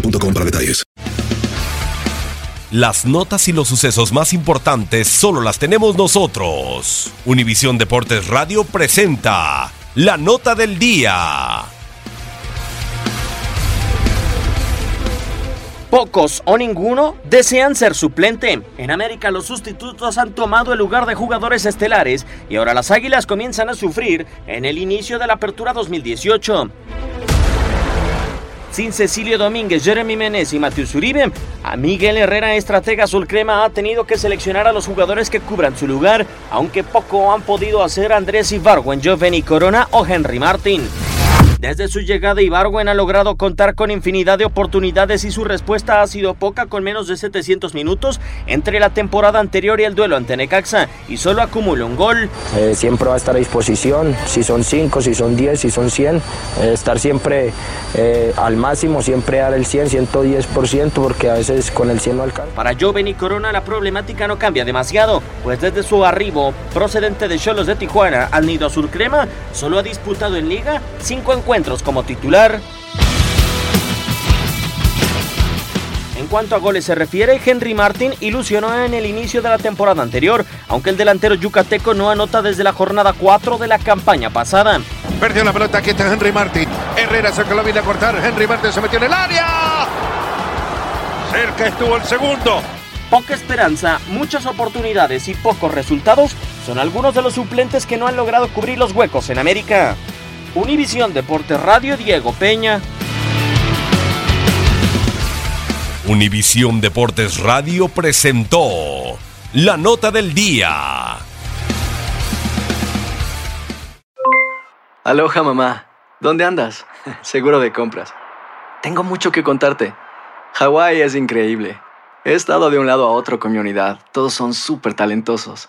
boostmobile.com para detalles. Las notas y los sucesos más importantes solo las tenemos nosotros. Univisión Deportes Radio presenta la nota del día. Pocos o ninguno desean ser suplente. En América los sustitutos han tomado el lugar de jugadores estelares y ahora las Águilas comienzan a sufrir en el inicio de la apertura 2018. Sin Cecilio Domínguez, Jeremy Menez y Mateus Uribe, a Miguel Herrera, estratega azul crema, ha tenido que seleccionar a los jugadores que cubran su lugar, aunque poco han podido hacer Andrés Ibargüen, Giovanni Corona o Henry Martin. Desde su llegada, Ibargüen ha logrado contar con infinidad de oportunidades y su respuesta ha sido poca con menos de 700 minutos entre la temporada anterior y el duelo ante Necaxa y solo acumula un gol. Eh, siempre va a estar a disposición, si son 5, si son 10, si son 100, eh, estar siempre eh, al máximo, siempre dar el 100, 110%, porque a veces con el 100 no alcanza. Para Joven y Corona la problemática no cambia demasiado, pues desde su arribo procedente de Cholos de Tijuana al Nido Azul Crema, solo ha disputado en liga 5 encuentros como titular. En cuanto a goles se refiere, Henry Martin ilusionó en el inicio de la temporada anterior, aunque el delantero yucateco no anota desde la jornada 4 de la campaña pasada. Perdió la pelota, aquí está Henry Martin. Herrera lo viene a cortar. Henry Martin se metió en el área. Cerca estuvo el segundo. Poca esperanza, muchas oportunidades y pocos resultados son algunos de los suplentes que no han logrado cubrir los huecos en América. Univisión Deportes Radio Diego Peña. Univisión Deportes Radio presentó la nota del día. Aloha mamá, ¿dónde andas? Seguro de compras. Tengo mucho que contarte. Hawái es increíble. He estado de un lado a otro con mi unidad. Todos son súper talentosos.